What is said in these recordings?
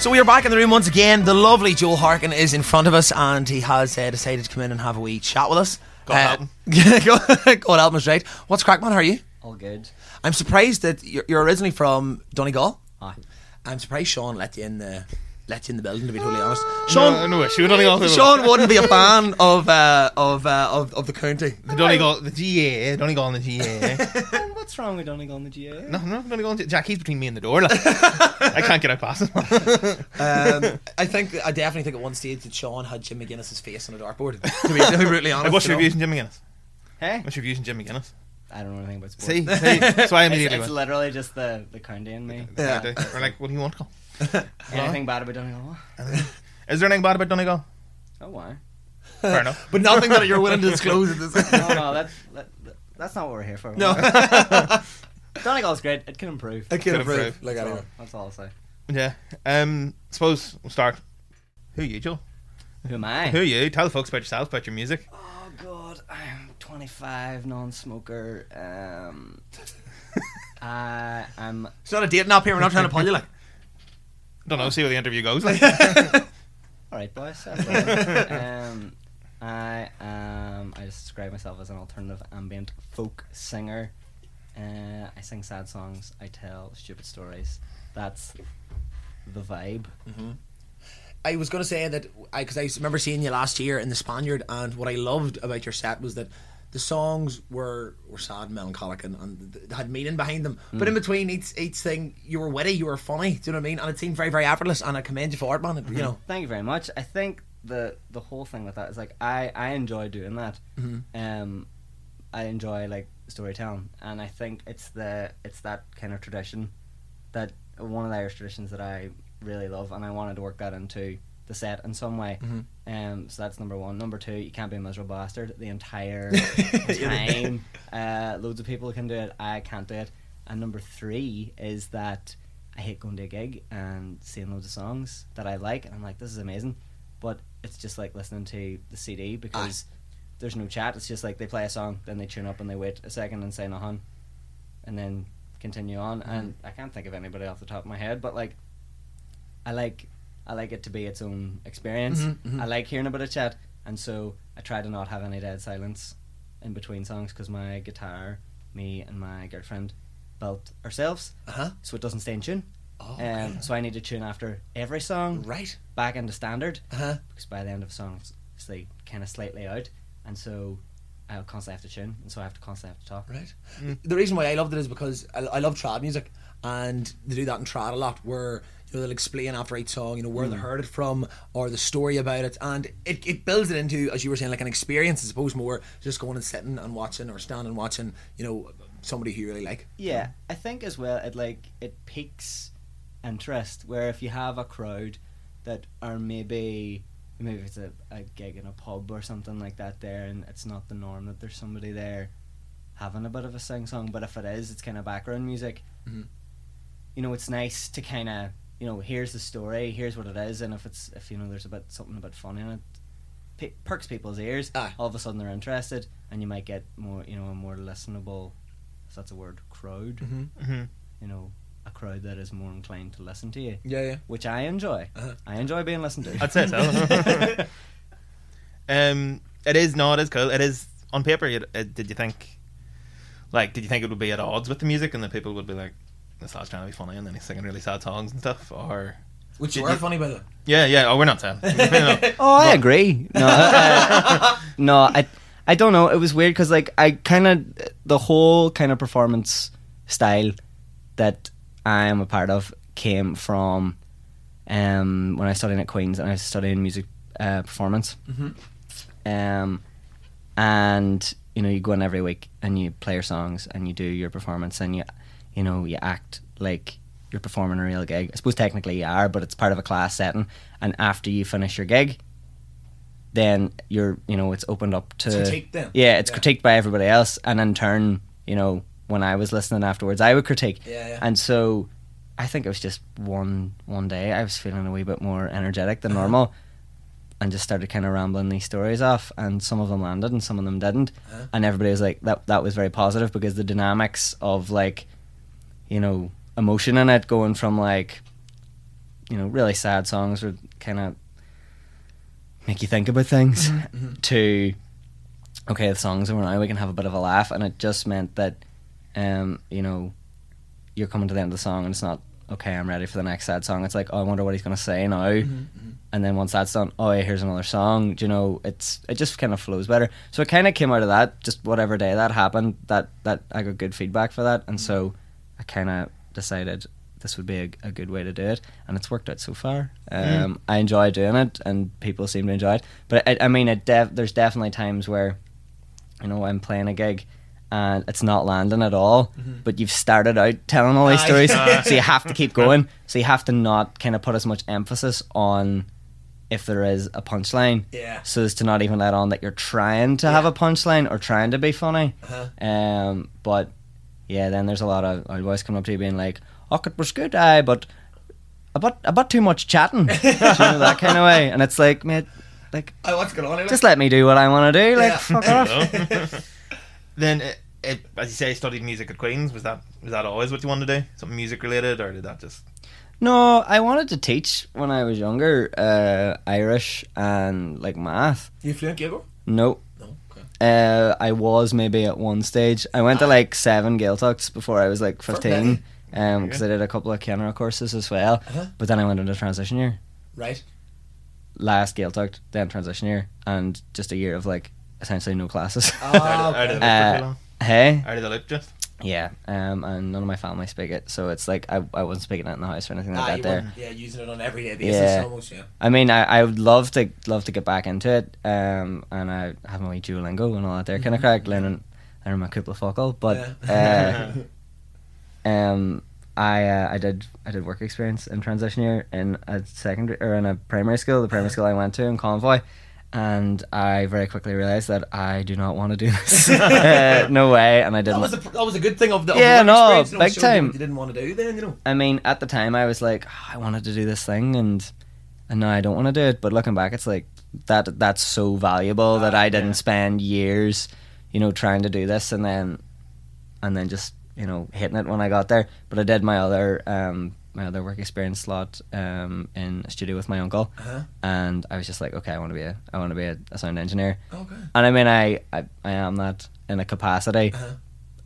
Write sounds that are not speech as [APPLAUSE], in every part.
So we are back in the room once again. The lovely Joel Harkin is in front of us, and he has uh, decided to come in and have a wee chat with us. God help him. go, God help him, straight. What's crack, man? How are you? All good. I'm surprised that you're, you're originally from Donegal. Aye. I'm surprised Sean let you in the let you in the building. To be totally honest, Sean. No, no issue with Donegal. Sean wouldn't be a fan of uh, of, uh, of of the county. The Donegal, the GA, Donegal and the GA. What's wrong with Donegal in the GA? no, no, Donegal and Jack, he's between me and the door. Like. [LAUGHS] I can't get out past him. [LAUGHS] Um, I think I definitely think at one stage that Sean had Jim McGuinness's face on a dartboard. To be, to be brutally honest, what's your know? views on Jim McGuinness? Hey? What's your views on Jim McGuinness? I don't know anything about sports. See, see, so I [LAUGHS] It's, immediately it's went. literally just the, the county in me. Yeah. I do. Or like, what do you want to call? Anything bad about Donegal? Is there anything bad about Donegal? Oh, why? Fair enough. [LAUGHS] But nothing that you're willing to disclose. At this. [LAUGHS] No, no, that's, that, that- that's not what we're here for. No, [LAUGHS] Donegal's great. It can improve. I can't Could approve. improve. Like That's all, anyway. that's all I'll say. Yeah. Um. Suppose we'll start. Who are you, Joe? Who am I? Who are you? Tell the folks about yourself, about your music. Oh, God. I'm 25, non smoker. Um, I, I'm It's not a dating app here. We're not trying to pull you like. Don't know. See where the interview goes. Like. [LAUGHS] All right, boys. um, I um, I describe myself as an alternative ambient folk singer. Uh, I sing sad songs. I tell stupid stories. That's the vibe. I was going to say that I because I remember seeing you last year in the Spaniard, and what I loved about your set was that the songs were were sad, and melancholic, and, and had meaning behind them. But hmm. in between each each thing, you were witty, you were funny. Do you know what I mean? And it seemed very very effortless, and I commend you for it, man. You hmm. know, Thank you very much. I think the the whole thing with that is like I I enjoy doing that. Mm-hmm. Um, I enjoy like storytelling, and I think it's the it's that kind of tradition that one of the Irish traditions that I really love, and I wanted to work that into the set in some way. Um, so that's number one. Number two, you can't be a miserable bastard the entire [LAUGHS] time. Uh, loads of people can do it. I can't do it. And number three is that I hate going to a gig and seeing loads of songs that I like, and I'm like, this is amazing. But it's just like listening to the CD because there's no chat. It's just like they play a song, then they tune up and they wait a second and say nothing, and then continue on. And I can't think of anybody off the top of my head, but like, I like I like it to be its own experience. I like hearing a bit of chat, and so I try to not have any dead silence in between songs because my guitar, me and my girlfriend built ourselves, uh huh. so it doesn't stay in tune. Oh, Um, so I need to tune after every song right. back into standard Uh huh. because by the end of the song it's, it's like kind of slightly out, and so I constantly have to tune, and so I have to constantly have to talk. Right. Mm. The reason why I loved it is because I, I love trad music, and they do that in trad a lot, where you know they'll explain after each song, you know where they mm. heard it from or the story about it, and it, it builds it into, as you were saying, like an experience as opposed more just going and sitting and watching or standing and watching, you know, somebody who you really like. Yeah, I think as well it like it piques interest where if you have a crowd that are maybe maybe it's a, a gig in a pub or something like that there and it's not the norm that there's somebody there having a bit of a sing song but if it is it's kind of background music Mhm. you know it's nice to kind of you know here's the story here's what it is and if it's if you know there's a bit something a bit fun in it pe- perks people's ears Aye. all of a sudden they're interested and you might get more you know a more listenable if that's a word crowd Mm-hmm. hmm you know a crowd that is more inclined to listen to you Yeah, yeah. which i enjoy Uh-huh. i enjoy being listened to I'd say so. um, it is no, it is cool. It is on paper. You, uh, did you think, like, did you think it would be at odds with the music, and the people would be like, "This lad's trying to be funny," and then he's singing really sad songs and stuff? Or Which Did were you- funny by the way. yeah, yeah. Oh, we're not saying. [LAUGHS] No. [LAUGHS] oh i agree no uh, [LAUGHS] no i i don't know it was weird because like i kind of the whole kind of performance style that i am a part of came from um when i studied at queens and i was studying music uh, performance Mhm. um, and you know you go in every week and you play your songs and you do your performance and you you know you act like you're performing a real gig. I suppose technically you are, but it's part of a class setting. And after you finish your gig, then you're you know it's opened up to It's critiqued then. yeah, it's Yeah. critiqued by everybody else, and in turn, you know, when I was listening afterwards, I would critique. Yeah, yeah. And so, I think it was just one one day I was feeling a wee bit more energetic Uh-huh. than normal, and just started kind of rambling these stories off, and some of them landed and some of them didn't, Uh-huh. and everybody was like, that that was very positive because the dynamics of like, you know, emotion in it going from like you know really sad songs would kind of make you think about things Mm-hmm, to okay the songs over now we can have a bit of a laugh and it just meant that um you know you're coming to the end of the song and it's not okay i'm ready for the next sad song. It's like oh i wonder what he's going to say now. Mm-hmm, and then once that's done oh yeah here's another song. Do you know it's it just kind of flows better. So it kind of came out of that just whatever day that happened that that i got good feedback for that. And so i kind of decided this would be a, a good way to do it. And it's worked out so far. Um, i enjoy doing it and people seem to enjoy it. But I, I mean it def- there's definitely times where you know i'm playing a gig and it's not landing at all but you've started out telling all these stories [LAUGHS] so you have to keep going so you have to not kind of put as much emphasis on if there is a punchline Yeah. so as to not even let on that you're trying to have a punchline or trying to be funny Uh-huh. um but yeah then there's a lot of old boys coming up to you being like oh it was good aye but about about too much chatting [LAUGHS] you know that kind of way and it's like mate like Oh, what's going on? here? just let me do what I want to do like Yeah. fuck off [LAUGHS] then, it, it, as you say, you studied music at Queens. Was that was that always what you wanted to do? Something music related, or did that just? No, I wanted to teach when I was younger, uh, Irish and like math. You fluent Gaelic? No, No. Okay. uh, I was maybe at one stage. I went to like seven Gaeltachts before I was like Fair fifteen, um, because I did a couple of Kenra courses as well. Uh-huh. But then I went into transition year, Right. last Gaeltacht, then transition year, and just a year of like essentially no classes. Oh, Out of- out of okay. Uh, loop for too long? hey, Out of the loop, just. yeah, um, and none of my family speak it, so it's like I, I wasn't speaking it in the house or anything like Ah, that. There, yeah, using it on everyday basis Yeah. almost, yeah. I mean, I, I would love to love to get back into it, um, and I have my wee Duolingo and all that there kind of crack, learning learning my couple of focal, but Yeah. uh, [LAUGHS] um, I uh, I did I did work experience in transition year in a secondary or in a primary school, the primary school I went to in Convoy, and I very quickly realized that I do not want to do this. uh, [LAUGHS] [LAUGHS] no way, and I didn't. was, a, that was a good thing of the Yeah, no, you know, big time. You didn't want to do then, you know. I mean, at the time, I was like, "Oh, I wanted to do this thing, and and now I don't want to do it. But looking back, it's like that that's so valuable that Ah, I didn't yeah. spend years, you know, trying to do this, and then and then just you know hitting it when I got there. But I did my other um my other work experience slot um in a studio with my uncle, Uh-huh. and I was just like, okay, I want to be a I want to be a, a sound engineer, Okay. and I mean, I I, I am that in a capacity Uh-huh.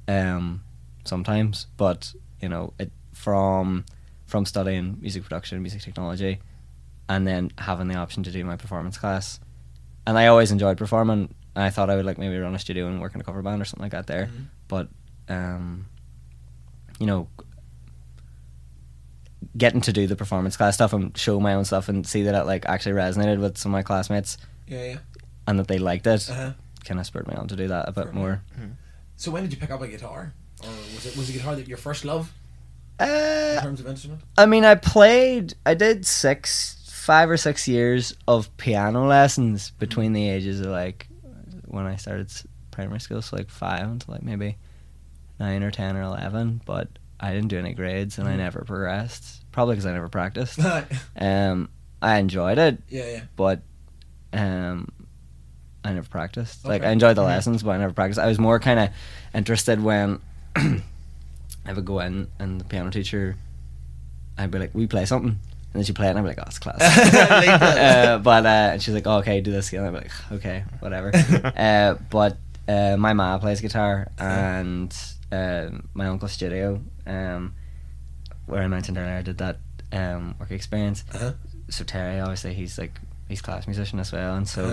um, sometimes, but you know, it from from studying music production, music technology, and then having the option to do my performance class, and I always enjoyed performing. And I thought I would like maybe run a studio and work in a cover band or something like that there, Mhm. but um, you know, getting to do the performance class stuff and show my own stuff and see that it like actually resonated with some of my classmates Yeah, yeah. and that they liked it, Uh-huh. kind of spurred me on to do that a bit Fair more. So when did you pick up a guitar? Or was it was the guitar that your first love in Uh, terms of instrument? I mean, I played. I did six, five or six years of piano lessons between the ages of like when I started primary school, so like five until like maybe nine or ten or eleven. But I didn't do any grades, and I Mhm. never progressed. Probably because I never practiced. [LAUGHS] Um, I enjoyed it, yeah. yeah. but um, I never practiced. Like I enjoyed the lessons, but I never practiced. I was more kind of interested when [CLEARS THROAT] I would go in and the piano teacher, I'd be like, "We play something," and then she play it, and I'd be like, "Oh, it's class." [LAUGHS] [LAUGHS] Uh, but uh, and she's like, oh, "Okay, do this again." I'd be like, "Okay, whatever." uh, but uh, my mom plays guitar, and uh, my uncle's studio, um, where I mentioned earlier, I did that um, work experience. Uh-huh. So Terry, obviously, he's like he's a class musician as well, and so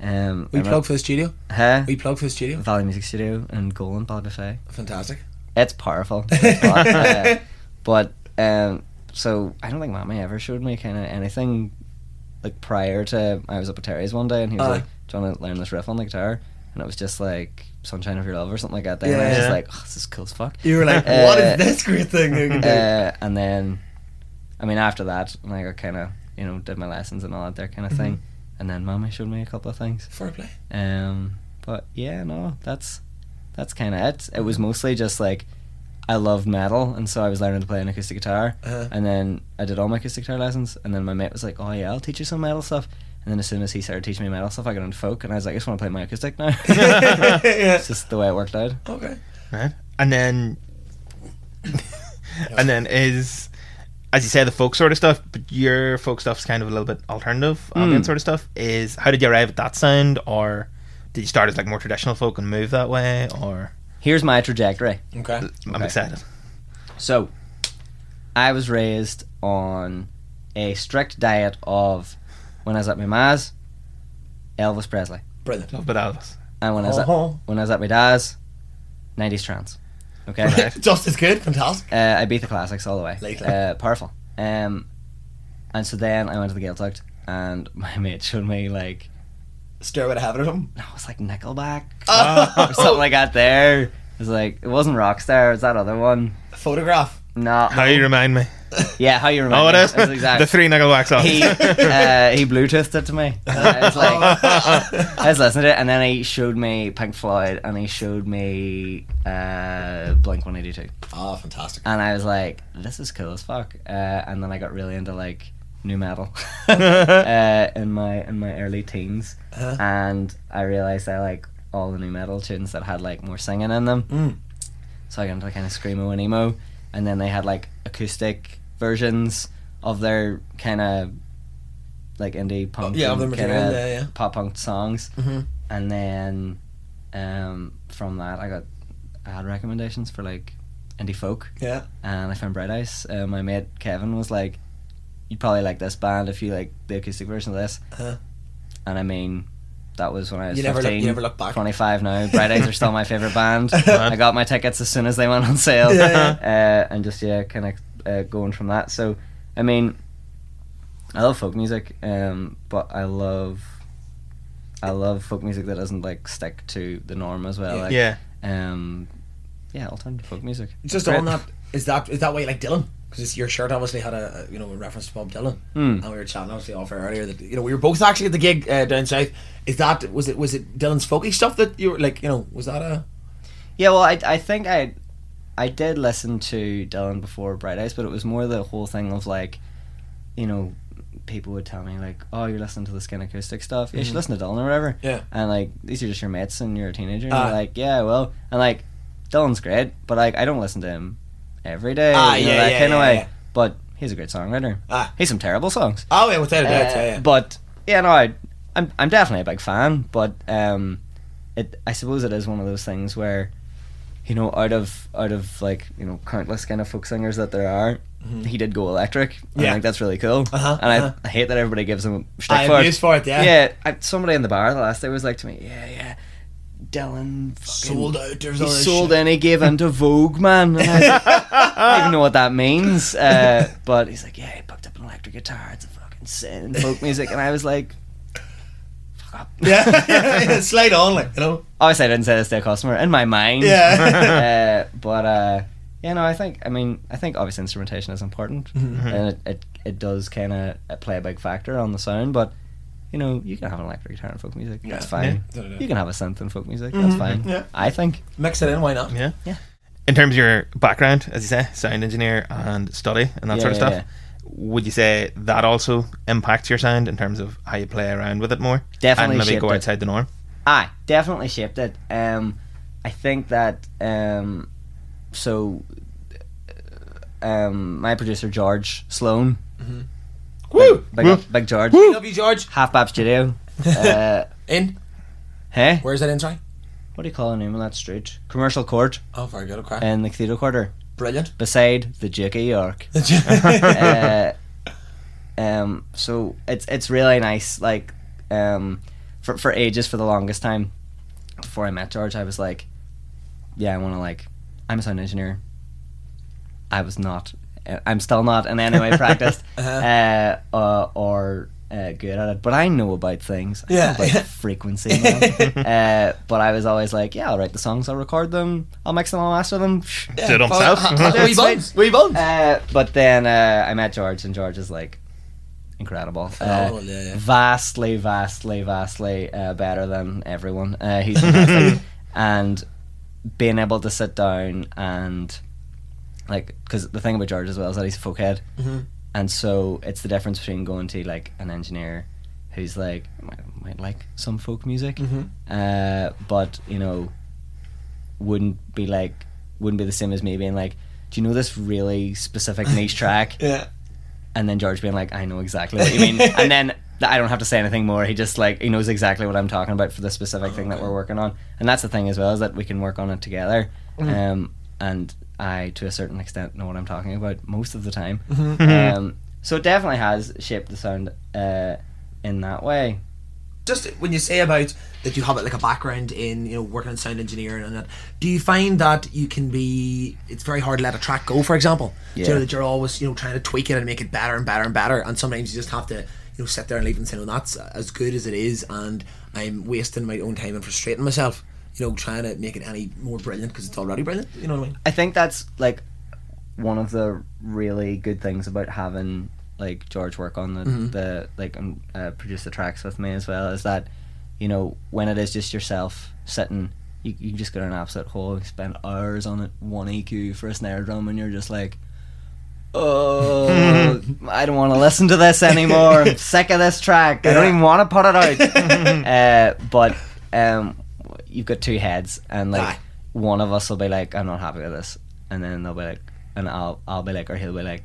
Uh-huh. um, We plug for the studio. huh? We plug for the studio. Valley Music Studio in Golan, Ballybofey. Fantastic. It's powerful. [LAUGHS] It's uh, but um, so I don't think Mammy ever showed me kind of anything like prior to I was up at Terry's one day and he was Aye. like, "Do you want to learn this riff on the guitar?" And it was just like "Sunshine of Your Love" or something like that. There, and I was Yeah. just like, "Oh, this is cool as fuck." You were like, what Uh, is this great thing you can do? Uh, and then, I mean, after that, I got kind of you know did my lessons and all that there kind of thing, and then Mammy showed me a couple of things. Fair play. Um, but yeah, no, that's that's kind of it. It was mostly just like I loved metal, and so I was learning to play an acoustic guitar, Uh-huh. and then I did all my acoustic guitar lessons, and then my mate was like, "Oh yeah, I'll teach you some metal stuff." And then as soon as he started teaching me metal stuff, I got into folk, and I was like, "I just want to play my acoustic now." [LAUGHS] yeah. it's just the way it worked out. Okay. right? And then, [LAUGHS] and then is as you say, the folk sort of stuff, but your folk stuff's kind of a little bit alternative, hmm. ambient sort of stuff. Is how did you arrive at that sound, or did you start as like more traditional folk and move that way, or Here's my trajectory. Okay. I'm Okay. excited. So, I was raised on a strict diet of when I was at my ma's, Elvis Presley, Brilliant. Love bit Elvis. and when I was at, Uh-huh. when I was at my dad's, 90s trance. Okay, [LAUGHS] Just as good. Fantastic. uh, I beat the classics all the way. Lately. Uh, powerful. Um, and so then I went to the Gaeltacht, and [LAUGHS] my mate showed me like Stairway to Heaven or something. no, it was like Nickelback [LAUGHS] Oh. or something like that. There, it was like it wasn't Rockstar. It was that other one. Photograph. No, How you remind me? Yeah, how you remember? Oh, it is That's exactly. the three Nickelback songs. he [LAUGHS] uh, he bluetoothed it to me. And I was like, [LAUGHS] I was listening to it, and then he showed me Pink Floyd, and he showed me uh, Blink One Eighty Two, Oh, fantastic. and I was like, this is cool as fuck. Uh, and then I got really into like nu metal [LAUGHS] uh, in my in my early teens, Uh-huh. and I realized I like all the nu metal tunes that had like more singing in them. Mm. So I got into kind of screamo and emo, and then they had like acoustic versions of their kind of like indie punk, Yeah, the kinda yeah, yeah. pop punk songs, Mm-hmm. and then um, from that I got I had recommendations for like indie folk, Yeah. and I found Bright Eyes. Uh, my mate Kevin was like, "You'd probably like this band if you like the acoustic version of this," Uh-huh. and I mean. That was when I was You never 15, look- you never look back. 25 now. [LAUGHS] Bright Eyes are still my favorite band. [LAUGHS] I got my tickets as soon as they went on sale, Yeah, Uh, and just yeah, kind of uh, going from that. So, I mean, I love folk music, um, but I love, I love folk music that doesn't like stick to the norm as well. Yeah. Like, yeah. um, yeah, alternative folk music. Just Great. on that, is that is that why you like Dylan? Because your shirt obviously had a, a you know a reference to Bob Dylan, Hmm. and we were chatting obviously off air earlier that you know we were both actually at the gig uh, down south. Is that was it was it Dylan's folky stuff that you were like you know was that a Yeah, well, I, I think I, I did listen to Dylan before Bright Eyes, but it was more the whole thing of like, you know, people would tell me like, "Oh, you're listening to the Skin Acoustic stuff. Yeah, you should listen to Dylan or whatever." Yeah. And like, these are just your mates, and you're a teenager. And Ah. you're like, "Yeah, well," and like, Dylan's great, but like, I don't listen to him every day. Ah, you know, yeah, that yeah, kind of yeah, way. yeah. But he's a great songwriter. ah He's some terrible songs. oh yeah without a doubt Uh, yeah. But yeah, no, I, I'm I'm definitely a big fan. But um, it I suppose it is one of those things where, you know, out of out of like you know countless kind of folk singers that there are, he did go electric. and Yeah. I think that's really cool. Uh-huh, and I, uh-huh. I hate that everybody gives him shtick I for it. for it yeah Yeah, I, somebody in the bar the last day was like to me, yeah, yeah, Dylan sold out there's he sold shit. in, he gave into Vogue, man. I, [LAUGHS] I don't even know what that means. Uh, but he's like, yeah, he picked up an electric guitar. It's a fucking sin, folk music. And I was like, fuck up. [LAUGHS] yeah, yeah slide on like you know Obviously, I didn't say this to a customer in my mind. Yeah. [LAUGHS] uh, [LAUGHS] but, uh, yeah, no, I think, I mean, I think obviously instrumentation is important. Mm-hmm. And it, it, it does kind of play a big factor on the sound. But, you know, you can have an electric guitar in folk music. That's fine. Yeah. You can have a synth in folk music. That's fine. Yeah. I think. mix it in why not Yeah. Yeah. In terms of your background, as you say, sound engineer and study and that Yeah, sort of yeah, stuff, would you say that also impacts your sound in terms of how you play around with it more? Definitely And maybe shaped go it. outside the norm? Aye, definitely shaped it. Um, I think that um, so. Um, my producer George Sloan, woo big, Woo. big George, love you George Half Bap Studio. [LAUGHS] uh, in hey, where's that in sorry what do you call the name of that street? Commercial Court oh very good okay in the Cathedral Quarter, brilliant beside the Duke of York. [LAUGHS] uh, um, so it's it's really nice. Like, um, for for ages, for the longest time, before I met George, I was like, yeah, I want to like, I'm a sound engineer. I was not. uh, I'm still not in any way practiced [LAUGHS] Uh-huh. uh, uh, or uh, good at it, but I know about things. I know Yeah. about [LAUGHS] frequency. [LAUGHS] Uh, but I was always like, yeah, I'll write the songs, I'll record them, I'll mix them, I'll master them. Yeah, Do it well, himself. ha- ha- [LAUGHS] That's Wee buns, right. wee buns. Uh, but then uh, I met George, and George is like incredible. Phenomenal, uh, yeah, yeah. Vastly, vastly, vastly uh, better than everyone. Uh, he's fantastic. and being able to sit down and like, because the thing about George as well is that he's a folkhead, Mm-hmm. And so it's the difference between going to like an engineer who's like might, might like some folk music, Mm-hmm. uh, but you know wouldn't be like wouldn't be the same as me being like, do you know this really specific niche [LAUGHS] track? Yeah. and then George being like, I know exactly what you mean, [LAUGHS] and then I don't have to say anything more. He just like he knows exactly what I'm talking about for the specific thing that we're working on, and that's the thing as well is that we can work on it together. Um, and I, to a certain extent, know what I'm talking about most of the time. [LAUGHS] Um, so it definitely has shaped the sound uh, in that way. just when you say about that you have like a background in you know working in sound engineering and that do you find that you can be it's very hard to let a track go for example Do you Yeah. know that you're always you know trying to tweak it and make it better and better and better and sometimes you just have to you know sit there and leave and say no that's as good as it is and I'm wasting my own time and frustrating myself you know trying to make it any more brilliant because it's already brilliant you know what I mean? I think that's like one of the really good things about having like George work on the the like and uh, produce the tracks with me as well is that you know when it is just yourself sitting you, you just get an absolute hole you spend hours on it one EQ for a snare drum and you're just like [LAUGHS] oh I don't want to listen to this anymore. I'm sick of this track. I don't even want to put it out. [LAUGHS] Uh, but um you've got two heads and like Aye. one of us will be like, I'm not happy with this, and then they'll be like, and I'll I'll be like, or he'll be like,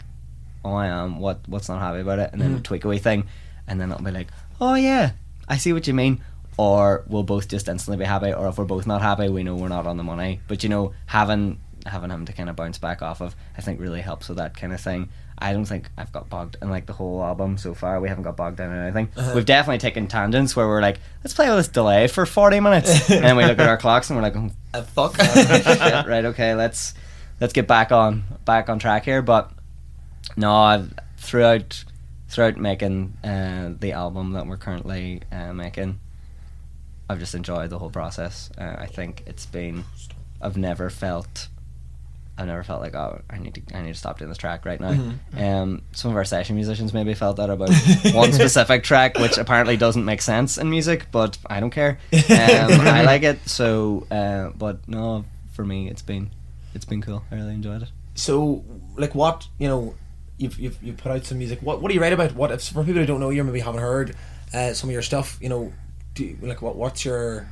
oh I am. What what's not happy about it? And then we'll tweak away thing, and then it'll be like, oh yeah, I see what you mean. Or we'll both just instantly be happy, or if we're both not happy, we know we're not on the money. But you know, having having him to kind of bounce back off of, I think really helps with that kind of thing. I don't think I've got bogged in like the whole album so far. We haven't got bogged down in anything. We've definitely taken tangents where we're like, let's play with this delay for forty minutes, [LAUGHS] and then we look at our clocks and we're like, oh, uh, fuck [LAUGHS] shit, right okay let's let's get back on back on track here but no I've, throughout throughout making uh, the album that we're currently uh, making I've just enjoyed the whole process uh, I think it's been I've never felt I've never felt like oh I need to I need to stop doing this track right now. Um, some of our session musicians maybe felt that about [LAUGHS] one specific track, which apparently doesn't make sense in music, but I don't care. Um, [LAUGHS] I like it. So, uh, but no, for me it's been it's been cool. I really enjoyed it. so like what you know you've, you've, you've put out some music what what do you write about what if for people who don't know you or maybe haven't heard uh, some of your stuff you know do you, like what what's your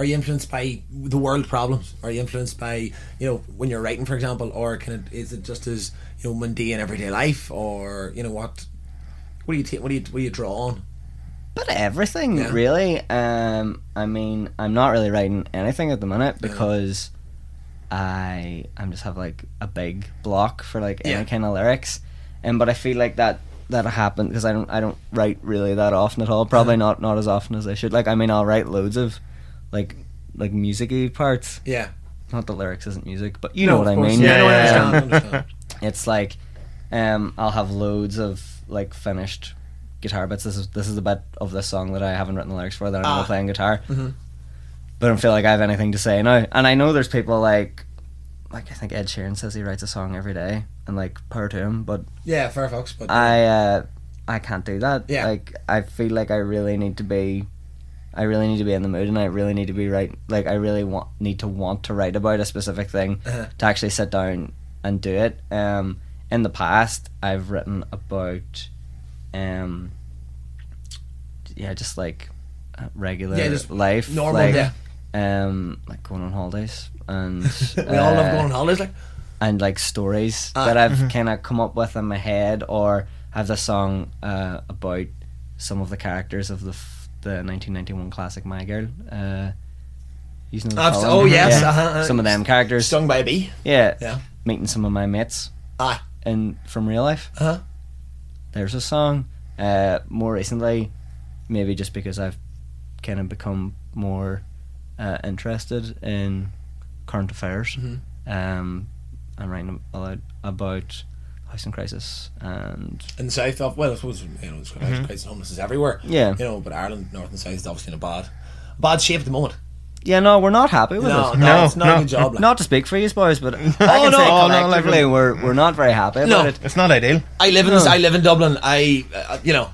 are you influenced by the world problems are you influenced by you know when you're writing for example or can it is it just as you know mundane everyday life or you know what what do you take what do you what do you draw on But everything Yeah. really. Um, I mean, I'm not really writing anything at the minute Yeah. because I I'm just have like a big block for like Yeah. any kind of lyrics, and but I feel like that that happened because I don't I don't write really that often at all. Probably Uh-huh. not not as often as I should. Like I mean, I'll write loads of like like musicy parts. yeah Not the lyrics isn't music, but you No, know what I course. mean. yeah, no, I Yeah, yeah, understand, I understand. [LAUGHS] It's like um, I'll have loads of like finished guitar bits. This is this is the bit of this song that I haven't written the lyrics for that I'm Ah. gonna play on guitar. Mhm. But I don't feel like I have anything to say now. And I know there's people like like I think Ed Sheeran says he writes a song every day and like power to him, but yeah folks but I uh, I can't do that. Yeah. Like I feel like I really need to be I really need to be in the mood and I really need to be right like I really want need to want to write about a specific thing Uh-huh. to actually sit down and do it. Um in the past I've written about um yeah, just like uh, regular Yeah, just life. normal like, yeah um like going on holidays and [LAUGHS] we all love uh, going on holidays like and like stories Ah. that I've Mhm. kind of come up with in my head, or have the song uh, about some of the characters of the f- the 1991 classic My Girl. Uh, you know oh, yes, Yeah. uh-huh, uh, some of them characters. stung by a bee yeah, yeah meeting some of my mates ah in from real life. uh-huh There's a song. Uh, more recently, maybe just because I've kind of become more uh, interested in current affairs. Mhm. Um, I'm writing about about housing crisis and in the south of well, I suppose you know, there's got mm crisis and homelessness everywhere. Yeah. you know, but Ireland, north and south, is obviously in a bad, bad shape at the moment. yeah, no, we're not happy with No, it. no, No, it's not no. a good job. Like. Not to speak for you boys, but [LAUGHS] I can no. say Oh, no, like- we're we're not very happy about No. it. It's not ideal. I live in No. I live in Dublin. I uh, you know,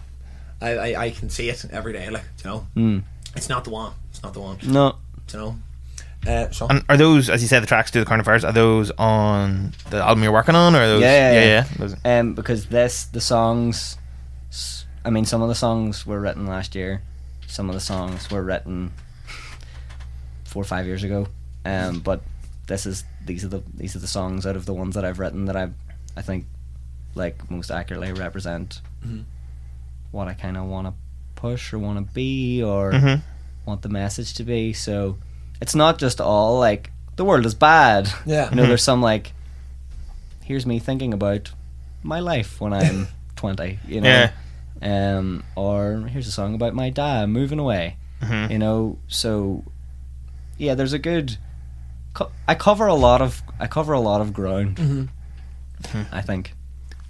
I, I I can see it every day. Like you know, Mm. it's not the one. It's not the one. No, You know. Uh, so And are those, as you said, the tracks to the current affairs? Are those on the album you're working on, or are those? Yeah, yeah, yeah. Those- um, because this the songs, I mean, some of the songs were written last year, some of the songs were written four or five years ago. Um, but this is these are the these are the songs out of the ones that I've written that I, I think, like most accurately represent Mhm. what I kind of want to push or want to be or Mhm. want the message to be. So it's not just all like the world is bad. Yeah. You know, there's some like here's me thinking about my life when I'm [LAUGHS] 20. You know. Yeah. Um, or here's a song about my dad moving away. Mhm. You know, so yeah, there's a good. Co- I cover a lot of I cover a lot of ground. Mhm. I think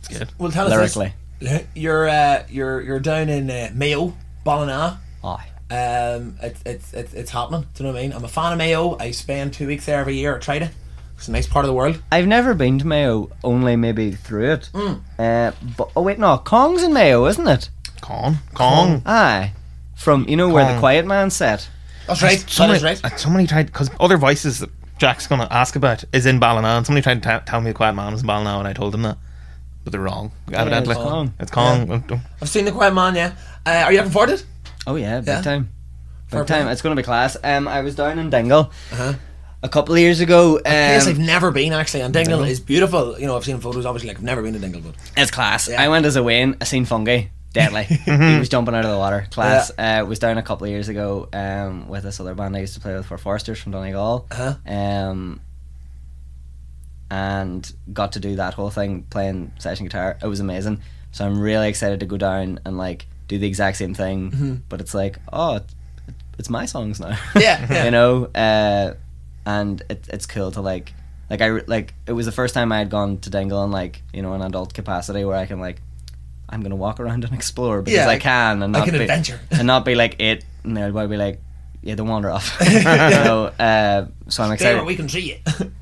It's good. Well, tell us lyrically. this. You're uh, you're you're down in uh, Mayo, Ballina. Aye. Um, it's it's it's it's happening. Do you know what I mean? I'm a fan of Mayo. I spend two weeks there every year. I tried it. It's a nice part of the world. I've never been to Mayo, only maybe through it. Mm. Uh, but oh wait, no, Cong's in Mayo, isn't it? Cong. Cong. Aye, from you know where the Quiet Man set. That's right. That Somebody, is right. somebody tried because other voices that Jack's gonna ask about is in Ballina, and somebody tried to t- tell me the Quiet Man was in Ballina, and I told them that, but they're wrong. Evidently, it's Cong. It's Cong. Don't- I've seen the Quiet Man. Yeah. Uh, are you looking forward to it? Oh yeah, big Yeah. time, Fair big time. play. It's gonna be class. Um, I was down in Dingle Uh-huh. a couple of years ago. Um, Place I've never been actually, and Dingle Dingle? is beautiful. You know, I've seen photos. Obviously, like I've never been to Dingle, but It's class. Yeah. I went as a Wayne. I seen Fungie. Deadly. [LAUGHS] he was jumping out of the water. Class. Uh, was down a couple of years ago um, with this other band I used to play with for Foresters from Donegal. uh-huh. Um, and got to do that whole thing playing session guitar. It was amazing. So I'm really excited to go down and like do the exact same thing. Mhm. But it's like, oh, it's, it's my songs now. [LAUGHS] Yeah, yeah. you know. Uh, and it, it's cool to like, like I like it was the first time I had gone to Dingle in like you know an adult capacity where I can like, I'm gonna walk around and [LAUGHS] explore because Yeah, I can and not like an be, adventure. [LAUGHS] and not be like it and they'll be like. Yeah, don't wander off. you know, uh, so I'm excited we can see you.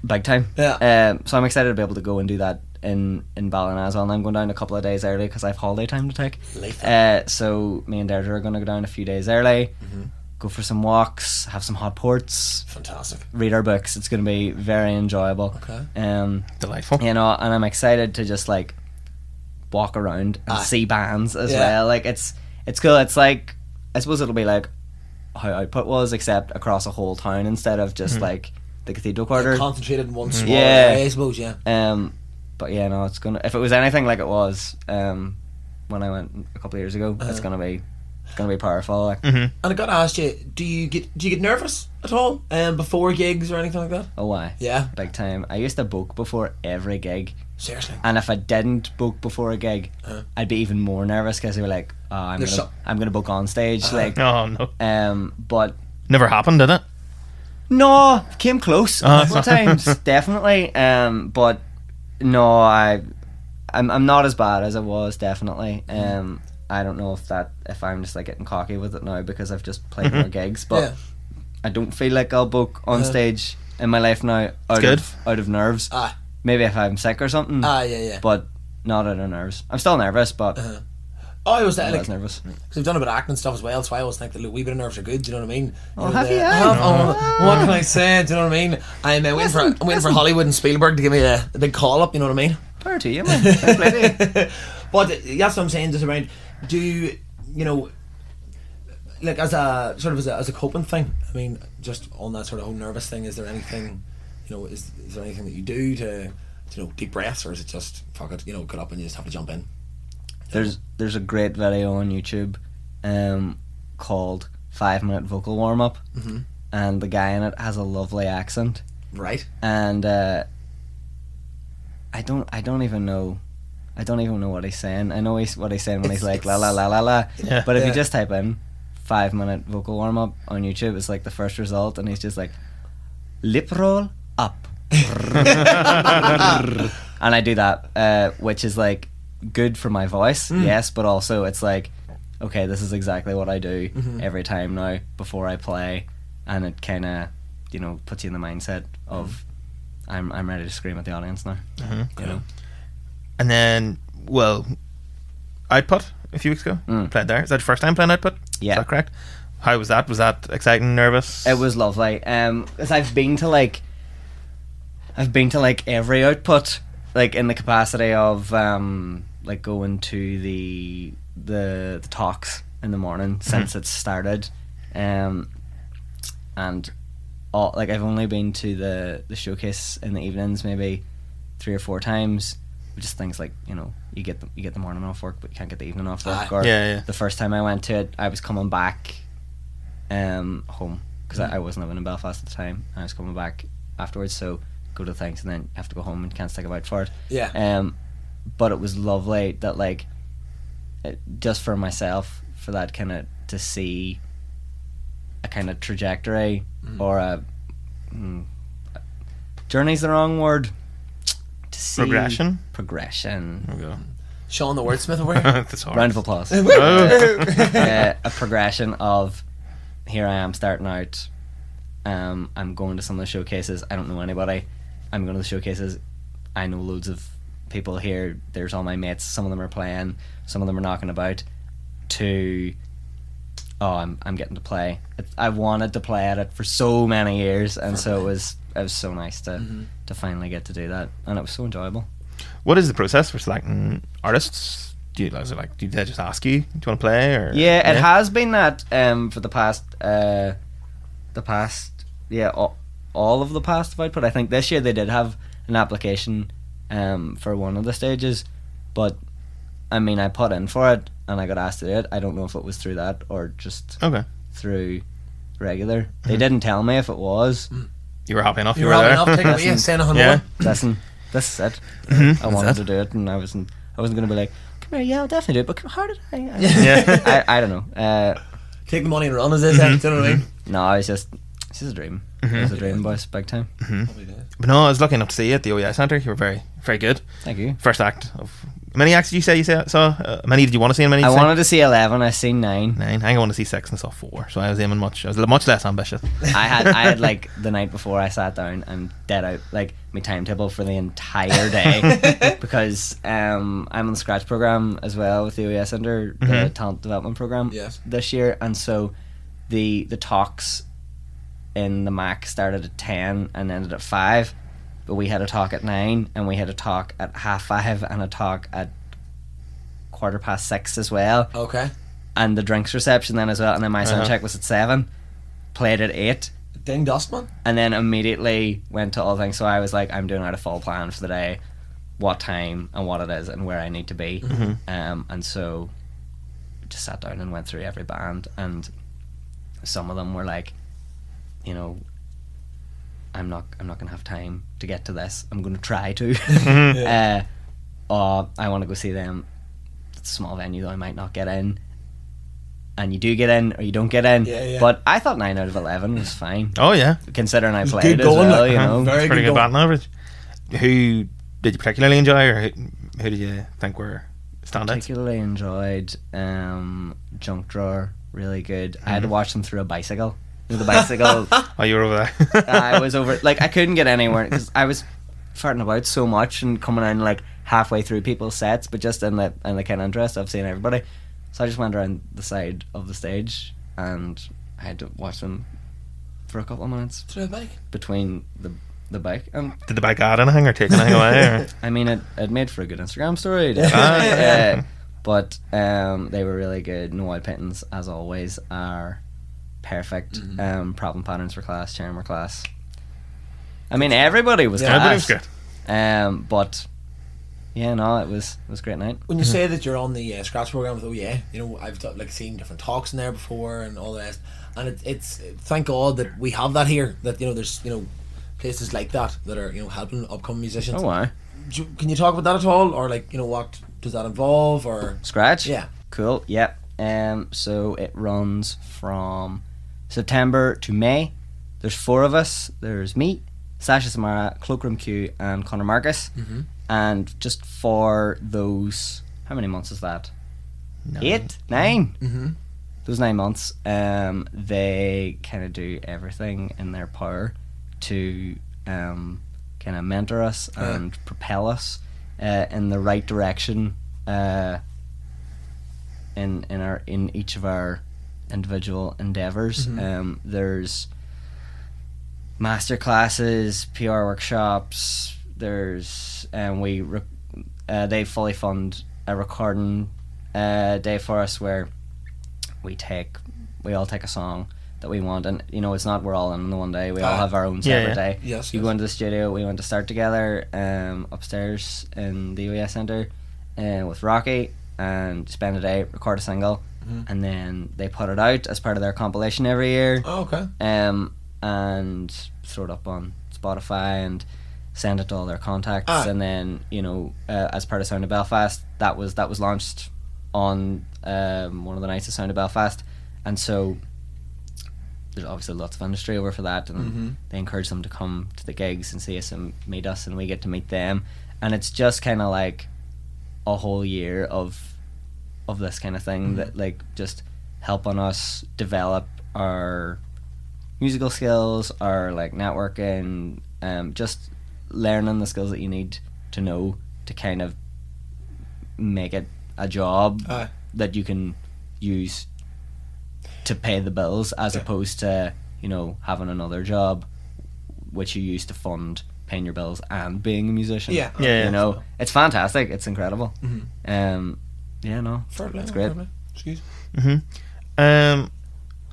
big time. Yeah. Um, so I'm excited to be able to go and do that in in Ballina. And I'm going down a couple of days early because I have holiday time to take. Life. Uh, so me and Deirdre are going to go down a few days early, Mm-hmm. go for some walks, have some hot ports, Fantastic. read our books. It's going to be very enjoyable. Okay. Um, delightful. you know, and I'm excited to just like walk around and Aye. see bands as Yeah. well. Like it's it's cool. It's like I suppose it'll be like how Output was, except across a whole town instead of just like the Cathedral Quarter. Concentrated in one small Yeah. area, I suppose. Yeah. Um, but yeah, no, it's gonna. If it was anything like it was, um, when I went a couple of years ago, it's Uh-huh. gonna be, it's gonna be powerful. Like, hmm And I got to ask you, do you get do you get nervous at all um, before gigs or anything like that? oh why? Yeah. Big time. I used to book before every gig, Seriously. and if I didn't book before a gig, Uh-huh. I'd be even more nervous because they were like, "Oh, I'm gonna, some- I'm gonna book on stage." Uh-huh. Like, Oh no, um, but never happened, did it? no, came close a Oh, couple of sorry. times, [LAUGHS] definitely. Um, but no, I, I'm, I'm not as bad as I was, definitely. Mm-hmm. Um, I don't know if that if I'm just like getting cocky with it now because I've just played more gigs, but yeah. I don't feel like I'll book on stage in my life now out good. of out of nerves. Ah. Maybe if I'm sick or something, Ah. Yeah. Yeah. but not out of nerves. I'm still nervous, but Uh-huh. Oh, I was I'm like, less nervous. Because we've done a bit of acting and stuff as well, so I always think that a wee bit of nerves are good. Do you know what I mean? Oh, know, have the- you? I have- Oh. oh, what can I say? Do you know what I mean? I'm uh, waiting for I'm waiting for. Hollywood and Spielberg to give me a, a big call up. You know what I mean? Fair to you, man. To you. [LAUGHS] but that's what I'm saying. Just around, do you know, like as a sort of as a, as a coping thing? I mean, just on that sort of whole nervous thing. Is there anything, you know, is, is there anything that you do to, you know, deep breaths, or is it just fuck it? You know, get up and you just have to jump in. There's there's a great video on YouTube, um, called Five Minute Vocal Warm Up, Mhm. and the guy in it has a lovely accent, Right. and uh, I don't I don't even know. I don't even know what he's saying. I know he's what he's saying when It's- he's like la la la la la. [LAUGHS] Yeah. But if Yeah. you just type in five minute vocal warm up on YouTube, it's like the first result, and he's just like lip roll up, [LAUGHS] and I do that, uh, which is like good for my voice, Mm. yes, but also it's like okay, this is exactly what I do Mhm. every time now before I play, and it kind of you know puts you in the mindset of I'm I'm ready to scream at the audience now, Mhm. you know. And then, well, Output a few weeks ago Mm. played there. Is that your first time playing Output? Yeah. Is that correct? How was that? Was that exciting? Nervous? It was lovely. Um, cause I've been to like, I've been to like every output, like in the capacity of um, like going to the the, the talks in the morning since it started, um, and all like I've only been to the the showcase in the evenings maybe three or four times, just things like you know you get the, you get the morning off work, but you can't get the evening off work. Aye. Or Yeah, yeah. the first time I went to it, I was coming back um, home because I, I wasn't living in Belfast at the time. I was coming back afterwards, so go to things and then you have to go home and can't stick about for it. Yeah. Um, but it was lovely that like, it, just for myself, for that kind of to see a kind of trajectory or a mm, journey's the wrong word. To see Progression? progression. There we go. Sean the wordsmith over. [LAUGHS] That's hard. Round of applause. [LAUGHS] Oh. uh, a progression of here I am starting out. Um, I'm going to some of the showcases. I don't know anybody. I'm going to the showcases. I know loads of people here. There's all my mates. Some of them are playing. Some of them are knocking about. To oh, I'm I'm getting to play. It, I wanted to play at it for so many years, and so it was it was so nice to to finally get to do that, and it was so enjoyable. What is the process for selecting artists? Do you is it like do they just ask you? Do you want to play or Yeah, it has been that um, for the past, uh, the past, yeah, all, all of the past output. I think this year they did have an application um, for one of the stages, but I mean, I put in for it and I got asked to do it. I don't know if it was through that or just Okay, through regular. They didn't tell me if it was. you were happy enough. You, You're were happy there. enough taking me and saying a hundred. Yeah. Listen, this is it. Mhm, I wanted that's to do it, and I wasn't. I wasn't gonna be like, come here, yeah, I'll definitely do it. But come- how did I? I Yeah. [LAUGHS] I, I don't know. Uh, Take the money and run, as they say. Do you know what I mean? No, it's just it's just a dream. It's a dream, boys, big time. But no, I was lucky enough to see you at the OEI Centre. You were very, very good. Thank you. First act of how many acts did you say you saw? saw? Uh, many did you want to see? And many I did you wanted to see eleven. I seen nine. nine. I want to see six and saw four. So I was aiming much. I was much less ambitious. I had I had [LAUGHS] like the night before I sat down and dead out like my timetable for the entire [LAUGHS] day because um I'm on the scratch program as well with the OES Centre, the Mhm. talent development program Yes. this year, and so the the talks in the Mac started at ten and ended at five. But we had a talk at nine, and we had a talk at half five, and a talk at quarter past six as well. Okay. and the drinks reception then as well. And then my sound Uh-huh. check was at seven. Played at eight, Ding Dustman. and then immediately went to all things. So I was like, I'm doing out a full plan for the day, what time and what it is and where I need to be. Um, and so just sat down and went through every band, and some of them were like, you know. I'm not. I'm not gonna have time to get to this. I'm gonna try to. [LAUGHS] [LAUGHS] uh, or I want to go see them. It's a small venue though. I might not get in. And you do get in, or you don't get in. Yeah, yeah. But I thought nine out of eleven was fine, Oh yeah, considering I played good as going, well. like, You know, Very pretty good good going. batting average. Who did you particularly enjoy, or who, who did you think were standouts? particularly enjoyed um, Junk Drawer. Really good. I had Mm-hmm. to watch them through a bicycle. You know, the bicycle. [LAUGHS] Oh, you were over there. [LAUGHS] I was over. Like I couldn't get anywhere because I was farting about so much and coming in like halfway through people's sets, but just in the in the kind of interest of seeing everybody. So I just went around the side of the stage and I had to watch them for a couple of minutes Through a bike. between the the bike. And Did the bike add anything or take anything away? Or? [LAUGHS] I mean, it it made for a good Instagram story. Yeah. Ah. Uh, but um, they were really good. No Wild Pittons, as always, are perfect. Mm-hmm. Um, problem patterns for class, chairman for class. I mean, everybody was Yeah, Everybody was good. Um, but yeah, no, it was it was a great night. When you say that you're on the uh, scratch program with yeah, you know I've t- like seen different talks in there before and all the rest, and it, it's thank God that we have that here. That you know there's you know places like that that are you know helping upcoming musicians. Oh wow, Do you- Can you talk about that at all, or like you know what does that involve, or scratch. yeah, Cool. Yep. Um, so it runs from September to May. There's four of us. There's me, Sasha Samara, Cloakroom Q, and Connor Marcus. Mm-hmm. And just for those, how many months is that? Nine. Eight, nine. mm-hmm. Those nine months, um, they kind of do everything in their power to um, kind of mentor us Yeah. and propel us uh, in the right direction. Uh, in in our in each of our individual endeavors. Mhm. Um, there's master classes, PR workshops. There's and we re- uh, they fully fund a recording uh, day for us where we take we all take a song that we want, and you know, it's not we're all in the one day. We all Ah. have our own separate yeah. day. Yes, You yes. go into the studio. We went to start together um, upstairs in the OES Centre uh, with Rocky and spend a day, record a single, Mhm. and then they put it out as part of their compilation every year Oh, okay. um, and throw it up on Spotify and send it to all their contacts. Ah. And then you know, uh, as part of Sound of Belfast, that was that was launched on um, one of the nights of Sound of Belfast, and so there's obviously lots of industry over for that, and Mhm. they encourage them to come to the gigs and see us and meet us, and we get to meet them, and it's just kind of like a whole year of of this kind of thing Mhm. that like just helping us develop our musical skills, our like networking, um, just learning the skills that you need to know to kind of make it a job Aye. that you can use to pay the bills as Yeah. opposed to you know having another job which you use to fund paying your bills and being a musician Yeah. Yeah, yeah. you know it's fantastic it's incredible Mhm. um yeah no Fair play, it's fair great play. Excuse. hmm Um,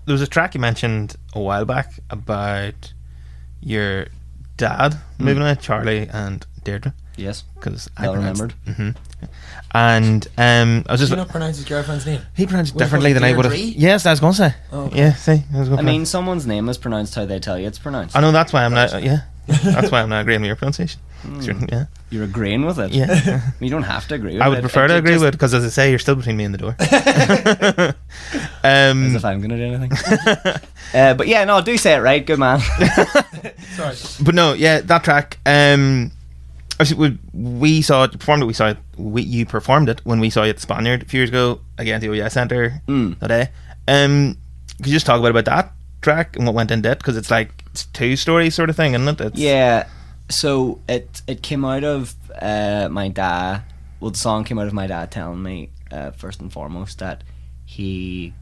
there was a track you mentioned a while back about your dad Hmm. moving away, Charlie and Deirdre, yes because I Well pronounced- remembered. Mhm. And um, I was just. just you not pronounce his girlfriend's name? he pronounced it differently than I would have. Deirdre? Yes, I was going to say. Oh, okay. Yeah, see, I was going i mean someone's name is pronounced how they tell you it's pronounced I know that's why I'm not. Yeah, [LAUGHS] that's why I'm not agreeing with your pronunciation. Sure, Yeah, you're agreeing with it yeah. [LAUGHS] you don't have to agree with it. I would it. prefer It- to it agree just- with it because, as I say, you're still between me and the door. [LAUGHS] [LAUGHS] as um, if i'm gonna do anything uh, but yeah no do say it right good man Sorry. but no, yeah, that track. Um, we, we saw it, you performed it. We saw it. We, you performed it when we saw you at the Spaniard a few years ago again at the OES Centre Mm. that day. Um, could you just talk about about that track and what went into it? Because it's like it's two stories sort of thing, isn't it? It's, Yeah. So it it came out of uh, my dad. Well, the song came out of my dad telling me uh, first and foremost that he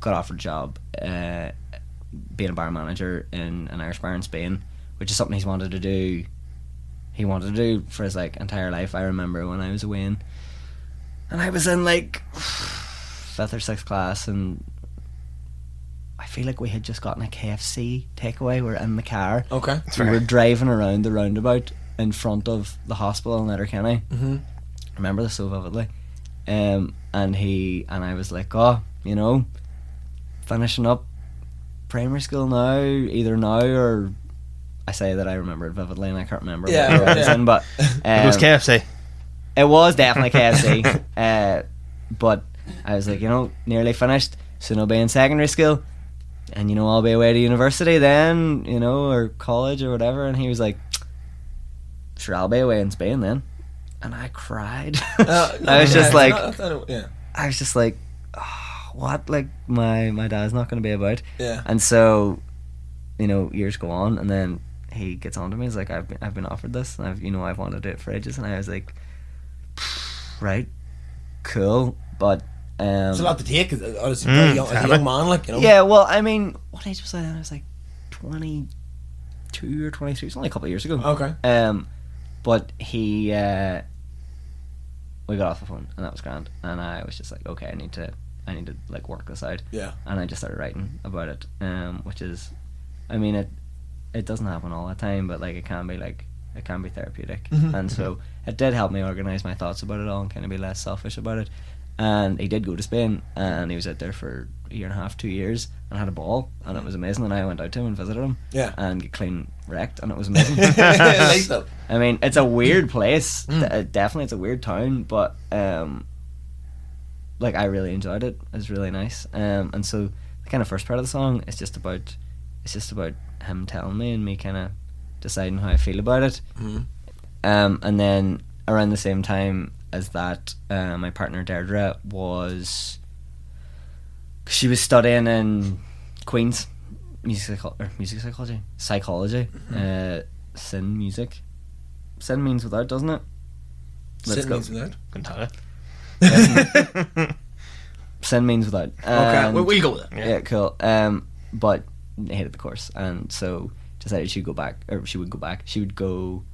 got offered a job uh, being a bar manager in an Irish bar in Spain, which is something he's wanted to do. He wanted to do for his like entire life. I remember when I was away, in, and I was in like [SIGHS] fifth or sixth class, and I feel like we had just gotten a KFC takeaway. We We're in the car Okay. we were driving around the roundabout in front of the hospital in Letterkenny. Mm-hmm. I remember this so vividly. Um, and he and I was like, oh, you know, finishing up primary school now, either now or I say that I remember it vividly and I can't remember Yeah, what year I was yeah. in, but [LAUGHS] it was um, KFC. it was definitely KFC. [LAUGHS] uh, but I was like, you know, nearly finished. so I'll be in secondary school. And, you know, I'll be away to university then, you know, or college or whatever. And he was like, sure, I'll be away in Spain then. And I cried. Uh, [LAUGHS] [LAUGHS] I was just like, yeah, I was just like, oh, what? Like, my, my dad's not going to be about. yeah. And so, you know, years go on, and then he gets on to me. He's like, "I've been, I've been offered this, and I've, you know, I've wanted it for ages." And I was like, "Right, cool," but um, It's a lot to take. As, as, a Mm, young, as a young man, like you know. yeah. Well, I mean, what age was I then? I was like twenty-two or twenty-three. It's only a couple of years ago. Okay. Um, but he, uh, we got off the phone, and that was grand. And I was just like, "Okay, I need to, I need to like work this out." Yeah. and I just started writing about it, um, which is, I mean, it it doesn't happen all the time, but like it can be like it can be therapeutic, Mhm. and so it did help me organize my thoughts about it all and kind of be less selfish about it. And he did go to Spain, and he was out there for a year and a half, two years, and had a ball, and it was amazing. And I went out to him and visited him, Yeah. and get clean wrecked, and it was amazing. [LAUGHS] I mean, it's a weird place. Mm. Definitely, it's a weird town, but um, like I really enjoyed it. It was really nice. Um, and so the kind of first part of the song is just about, it's just about him telling me and me kind of deciding how I feel about it. Mhm. Um, and then around the same time as that, uh, my partner Deirdre was, she was studying in Queens, music psycho- or music psychology, psychology, uh, sin music. Sin means without, doesn't it? Let's Sit go. means without. Couldn't tell you. [LAUGHS] Sin means without. Okay, And- well, we'll go with it. yeah. cool. Um, but hated the course, and so decided she'd go back, or she would go back. She would go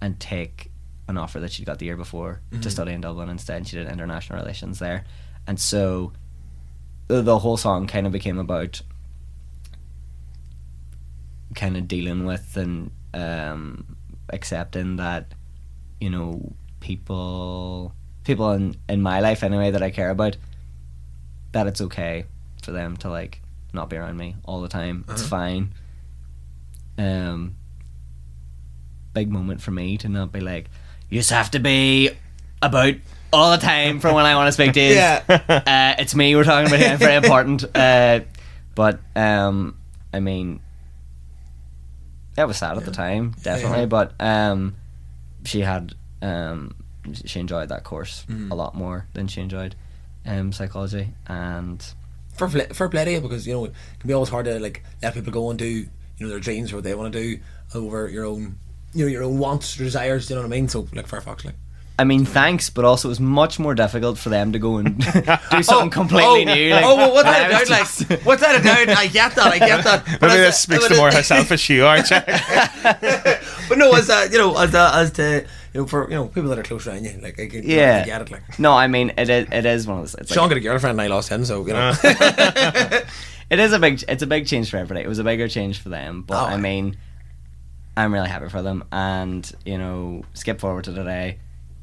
and take an offer that she'd got the year before to Mhm. study in Dublin instead. And she did international relations there, and so the, the whole song kind of became about kind of dealing with and um, accepting that you know people people in in my life anyway that I care about that it's okay for them to like not be around me all the time. It's Uh-huh. fine. Um, big moment for me to not be like, you just have to be about all the time from when I want to speak to you. [LAUGHS] Yeah. [LAUGHS] Uh, it's me we're talking about here. Very [LAUGHS] important. Uh, but um, I mean, it was sad at the time, definitely. Yeah. But um, she had um, she enjoyed that course Mm. a lot more than she enjoyed um, psychology. And for for you because you know it can be always hard to like let people go and do you know their dreams or what they want to do over your own you know your own wants or desires. You know what I mean? So like Firefox, like I mean, thanks, but also it was much more difficult for them to go and [LAUGHS] do [LAUGHS] oh, something completely oh, new. Like, oh, well, what's that about? just- Like, what's that about? I get that. I get that. [LAUGHS] But Maybe this a- speaks to more how selfish you are, Jack. but no, as a, you know, as a, as to you know, for you know people that are close around you, like I, can, Yeah. I get it. Like No, I mean it is. It is one of those. It's Sean like, got a girlfriend, and I lost him, so you know. Ah. it is a big. It's a big change for everybody. It was a bigger change for them, but Oh, I aye. mean, I'm really happy for them. And you know, skip forward to today.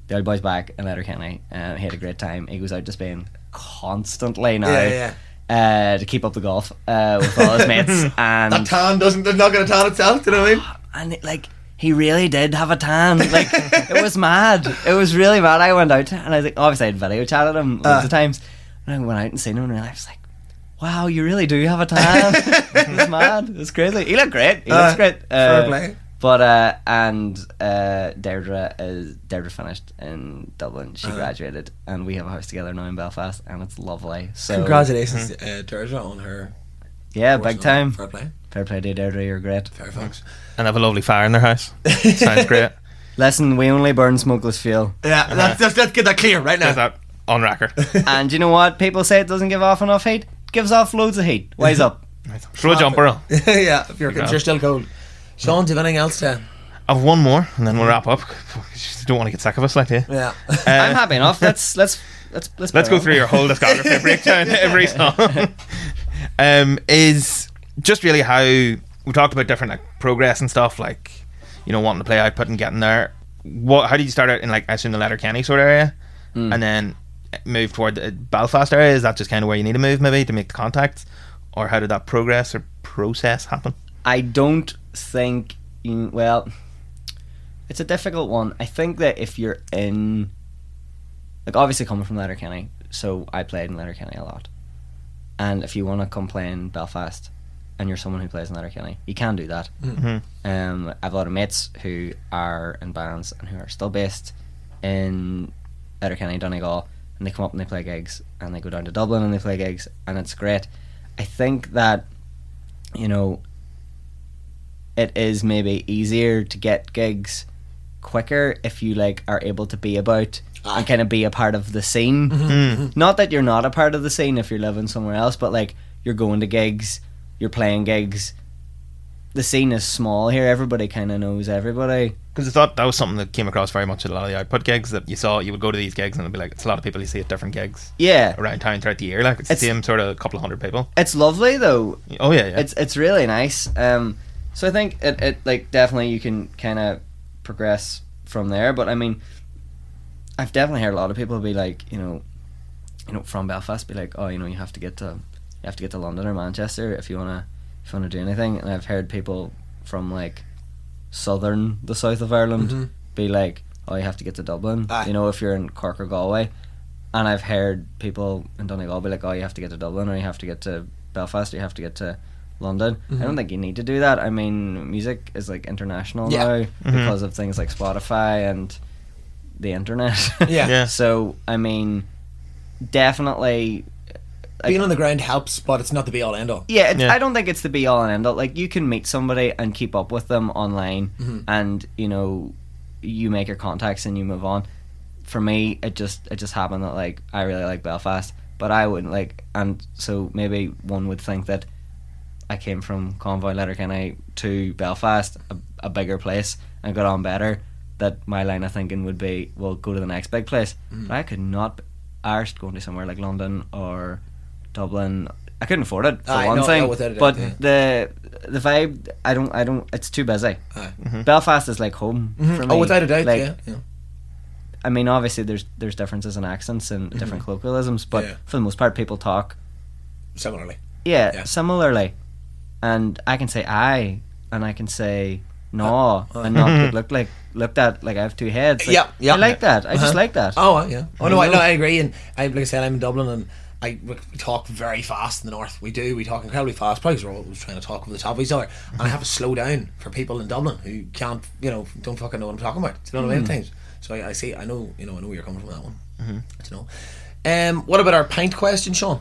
The old boy's back in Letterkenny. Uh, he had a great time. He goes out to Spain constantly now. yeah, yeah. Uh, to keep up the golf uh, with all his mates, [LAUGHS] and That tan doesn't. They're not going to tan itself. Do you know what I mean? [SIGHS] and it, like he really did have a tan. Like it was [LAUGHS] mad. It was really mad. I went out and I was like, obviously I'd video chatted him Uh. of times. And I went out and seen him and I was like, "Wow, you really do have a tan." [LAUGHS] it was mad. It was crazy. He looked great. He Uh, looks great. Uh. But uh, and uh, Deirdre is Deirdre finished in Dublin. She Uh-huh. graduated, and we have a house together now in Belfast, and it's lovely. So Congratulations, uh, Deirdre, on her. yeah, big time. Fair play. Fair play to Deirdre. You're great. Firefox. and have a lovely fire in their house. Sounds great. [LAUGHS] Listen, we only burn smokeless fuel. Yeah, let's, let's, let's get that clear right Is now. that on record? [LAUGHS] and you know what? People say it doesn't give off enough heat. It gives off loads of heat. Wise up. Throw a jumper on. [LAUGHS] yeah, if you're, if Yeah. you're still cold. Sean, do you have anything else to? I've one more, and then we'll wrap up. You [LAUGHS] don't want to get sick of us, like, do you? Yeah. [LAUGHS] I'm happy enough. Let's let's let's let's, Let's go on. through your whole discography breakdown [LAUGHS] every song. um, is just really how we talked about different like progress and stuff, like you know wanting to play output and getting there. What? How did you start out in like I assume the Letterkenny sort of area, Mm. and then move toward the Belfast area? Is that just kind of where you need to move maybe to make the contacts, or how did that progress or process happen? I don't think. You, well, it's a difficult one. I think that if you're in, like, obviously coming from Letterkenny, so I played in Letterkenny a lot, and if you want to come play in Belfast, and you're someone who plays in Letterkenny, you can do that. Mm-hmm. Um, I have a lot of mates who are in bands and who are still based in Letterkenny, Donegal, and they come up and they play gigs, and they go down to Dublin and they play gigs, and it's great. I think that, you know, it is maybe easier to get gigs quicker if you like are able to be about Aye. and kind of be a part of the scene. Mm. Not that you're not a part of the scene if you're living somewhere else, but like you're going to gigs, you're playing gigs. The scene is small here. Everybody kind of knows everybody. Because I thought that was something that came across very much at a lot of the output gigs that you saw. You would go to these gigs and it'd be like it's a lot of people you see at different gigs Yeah, around town throughout the year. Like it's, It's- the same sort of couple of hundred people. it's lovely though. Oh yeah, yeah. It's it's really nice. Um, so I think it, it like definitely you can kind of progress from there. But I mean, I've definitely heard a lot of people be like, you know, you know, from Belfast, be like, oh, you know, you have to get to you have to get to London or Manchester if you wanna if you wanna do anything. And I've heard people from like southern the south of Ireland Mhm. be like, oh, you have to get to Dublin. Aye. You know, if you're in Cork or Galway. And I've heard people in Donegal be like, oh, you have to get to Dublin or you have to get to Belfast or you have to get to London. I Mhm. don't think you need to do that. I mean, music is like international Yeah. now Mhm. because of things like Spotify and the internet. [LAUGHS] Yeah. Yeah. So, I mean, definitely. like- Being on the ground helps, but it's not the be all end all. yeah, Yeah. I don't think it's the be all and end all. Like you can meet somebody and keep up with them online, Mhm. and you know, you make your contacts and you move on. For me, it just it just happened that like I really like Belfast, but I wouldn't like, and so maybe one would think that I came from Convoy Letterkenny to Belfast, a, a bigger place, and got on better. That my line of thinking would be, well, go to the next big place. Mm. But I could not be arsed going to somewhere like London or Dublin. I couldn't afford it for Aye, one no, thing. no, without a doubt, but yeah. the the vibe, I don't, I don't. It's too busy. Aye. Mm-hmm. Belfast is like home mm-hmm. for oh, me. Oh, without a doubt, Like, yeah. yeah. I mean, obviously, there's there's differences in accents and mm-hmm. different colloquialisms, but Yeah. for the most part, people talk Similarly. yeah, Yeah. similarly. And I can say I, and I can say no, and not get looked like looked at like I have two heads. Like, Yeah, yeah. I like that. I just Uh-huh. like that. Oh, uh, yeah. Oh, no, I, know? no, I agree. And I, like I said, I'm in Dublin and I, we talk very fast in the north. We do. We talk incredibly fast. Probably 'cause we're always trying to talk over the top of each other. And I have to slow down for people in Dublin who can't, you know, don't fucking know what I'm talking about. Do you know what I mean? At times. So I, I see, I know, you know, I know where you're coming from that one. Mm-hmm. You know. Um, what about our pint question, Sean?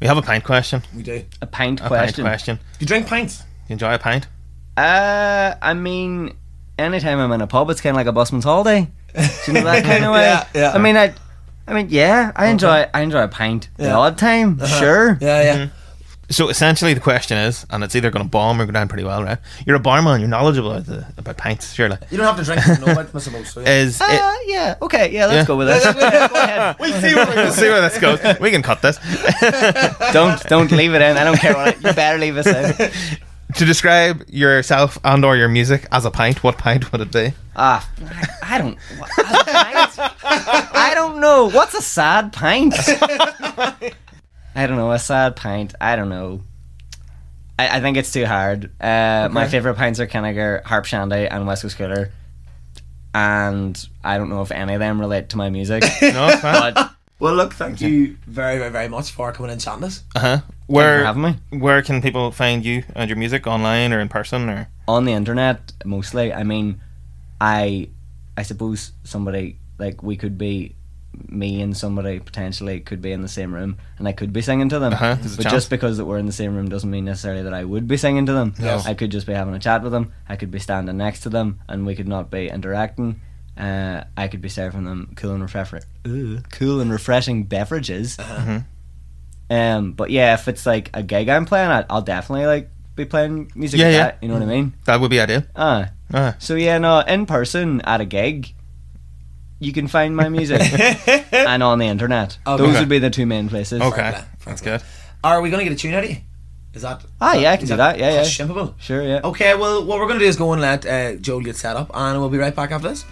We have a pint question. We do. A pint A question. pint question. Do you drink pints? You enjoy a pint? Uh, I mean, anytime I'm in a pub, it's kind of like a busman's holiday. Do you know that kind of [LAUGHS] way? Yeah, yeah. I mean, I, I mean, yeah, I enjoy, I enjoy a pint the Yeah. Uh-huh. odd time, sure. Yeah, yeah. So essentially, the question is, and it's either going to bomb or go down pretty well, right? You're a barman. You're knowledgeable about, the, about pints, surely. You don't have to drink to know about them, I suppose. So, yeah. Is Uh, it, yeah, okay, yeah, let's Yeah. go with it. [LAUGHS] go ahead. [LAUGHS] we'll see where, we'll see where this goes. We can cut this. [LAUGHS] Don't, don't leave it in. I don't care what. It, you better leave us in. to describe yourself and or your music as a pint, what pint would it be? Ah, I, I don't. what- a pint? I don't know. What's a sad pint? I don't know. A sad pint. I don't know. I, I think it's too hard. Uh, My favorite pints are Kinnegar, Harp Shandy, and West Coast Cooler. And I don't know if any of them relate to my music. [LAUGHS] No, but Well, look, thank you very, very, very much for coming in and chatting us. Uh-huh. thank you for Where having me. where can people find you and your music online or in person or? on the internet mostly. I mean, I I suppose somebody like we could be me and somebody potentially could be in the same room and I could be singing to them. Uh-huh, but chance. just because that we're in the same room doesn't mean necessarily that I would be singing to them. Yes. I could just be having a chat with them. I could be standing next to them and we could not be interacting. Uh, I could be serving them cool and refreshing, cool and refreshing beverages. Mhm. Um, but yeah, if it's like a gig I'm playing at, I'll definitely like be playing music. Yeah, like yeah. That, you know what I mean? That would be ideal. Ah, Uh, so yeah, no, in person at a gig, you can find my music, [LAUGHS] and on the internet. Okay. Those would be the two main places. okay, that's good. Are we going to get a tune out of you? Is that? Ah, is yeah, I can do that. Yeah, yeah. Shippable. Sure, yeah. Okay, well, what we're going to do is go and let uh, Joel get set up, and we'll be right back after this.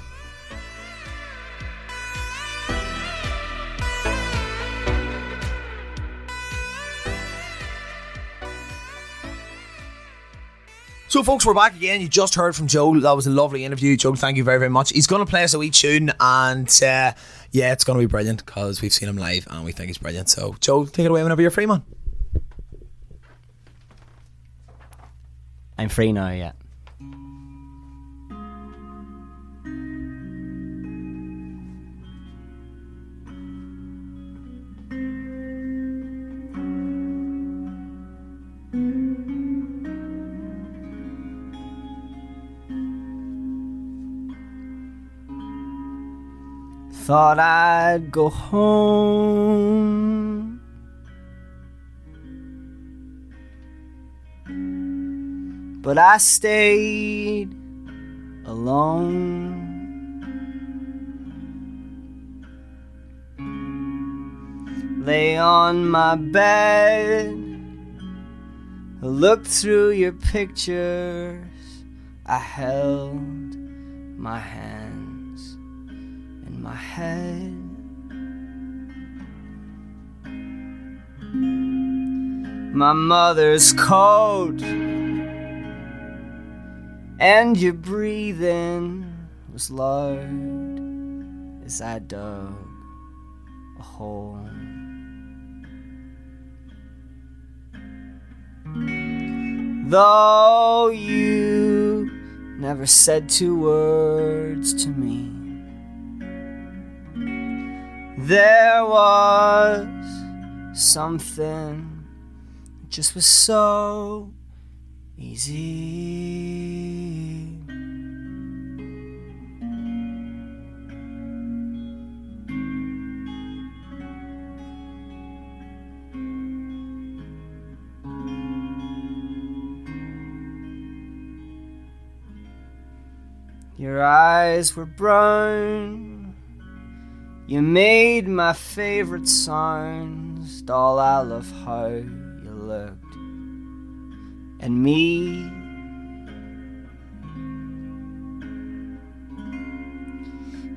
So, folks, we're back again. You just heard from Joe. That was a lovely interview. Joe, thank you very, very much. He's going to play us a wee tune, and uh, yeah, it's going to be brilliant because we've seen him live and we think he's brilliant. So, Joe, take it away whenever you're free, man. I'm free now. Yeah. Thought I'd go home. But I stayed alone. Lay on my bed, looked through your pictures. I held my hands in my head. My mother's coat and your breathing was loud as I dug a hole. Though you never said two words to me, there was something that just was so easy. Your eyes were brown. You made my favorite sounds. Doll, I love how you looked at me.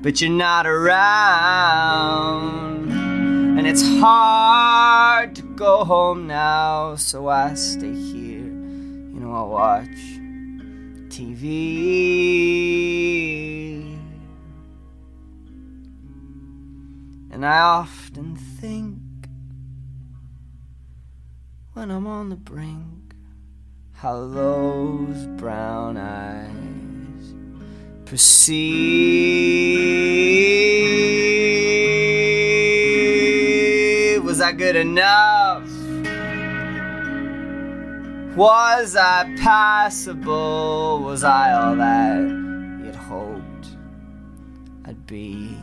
But you're not around, and it's hard to go home now, so I stay here. You know, I watch TV. And I often think when I'm on the brink how those brown eyes perceive. Was I good enough? Was I passable? Was I all that you'd hoped I'd be?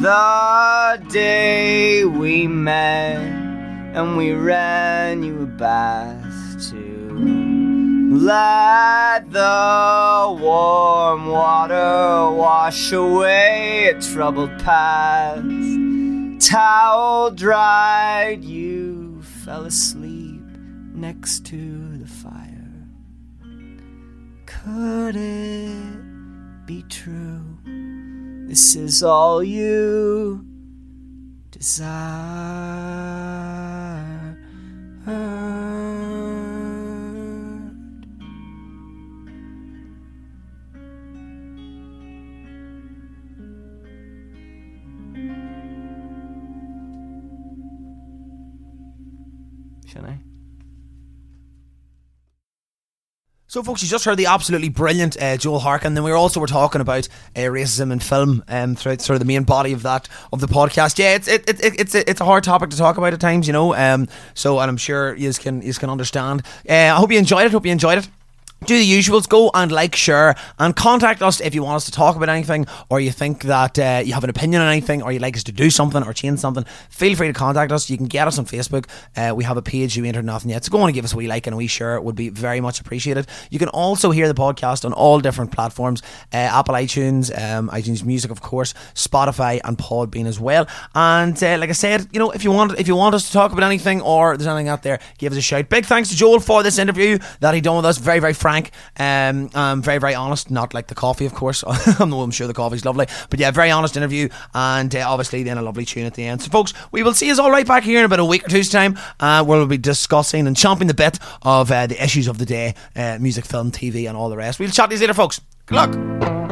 The day we met and we ran you a bath to let the warm water wash away a troubled past. Towel dried, you fell asleep next to the fire. Could it? This is all you desire. Should I? So, folks, you just heard the absolutely brilliant uh, Joel Harkin. Then we also were talking about uh, racism in film um, throughout sort of the main body of that of the podcast. Yeah, it's it, it, it, it's a, it's a hard topic to talk about at times, you know. Um, so, and I'm sure you can you can understand. Uh, I hope you enjoyed it. Hope you enjoyed it. Do the usuals, go and like, share, and contact us if you want us to talk about anything, or you think that uh, you have an opinion on anything, or you'd like us to do something or change something. Feel free to contact us. You can get us on Facebook. Uh, we have a page you entered nothing yet, so go on and give us a wee like and a wee share. It would be very much appreciated. You can also hear the podcast on all different platforms: uh, Apple iTunes, um, iTunes Music, of course, Spotify, and Podbean as well. And uh, like I said, you know, if you want if you want us to talk about anything or there's anything out there, give us a shout. Big thanks to Joel for this interview that he done with us. Very very frank, um, um very very honest. Not like the coffee, of course. [LAUGHS] I'm sure the coffee's lovely, but yeah, very honest interview, and uh, obviously then a lovely tune at the end. So folks, we will see us all right back here in about a week or two's time, uh, where we'll be discussing and chomping the bit of uh, the issues of the day, uh, music, film, TV, and all the rest. We'll chat you later, folks. Good luck.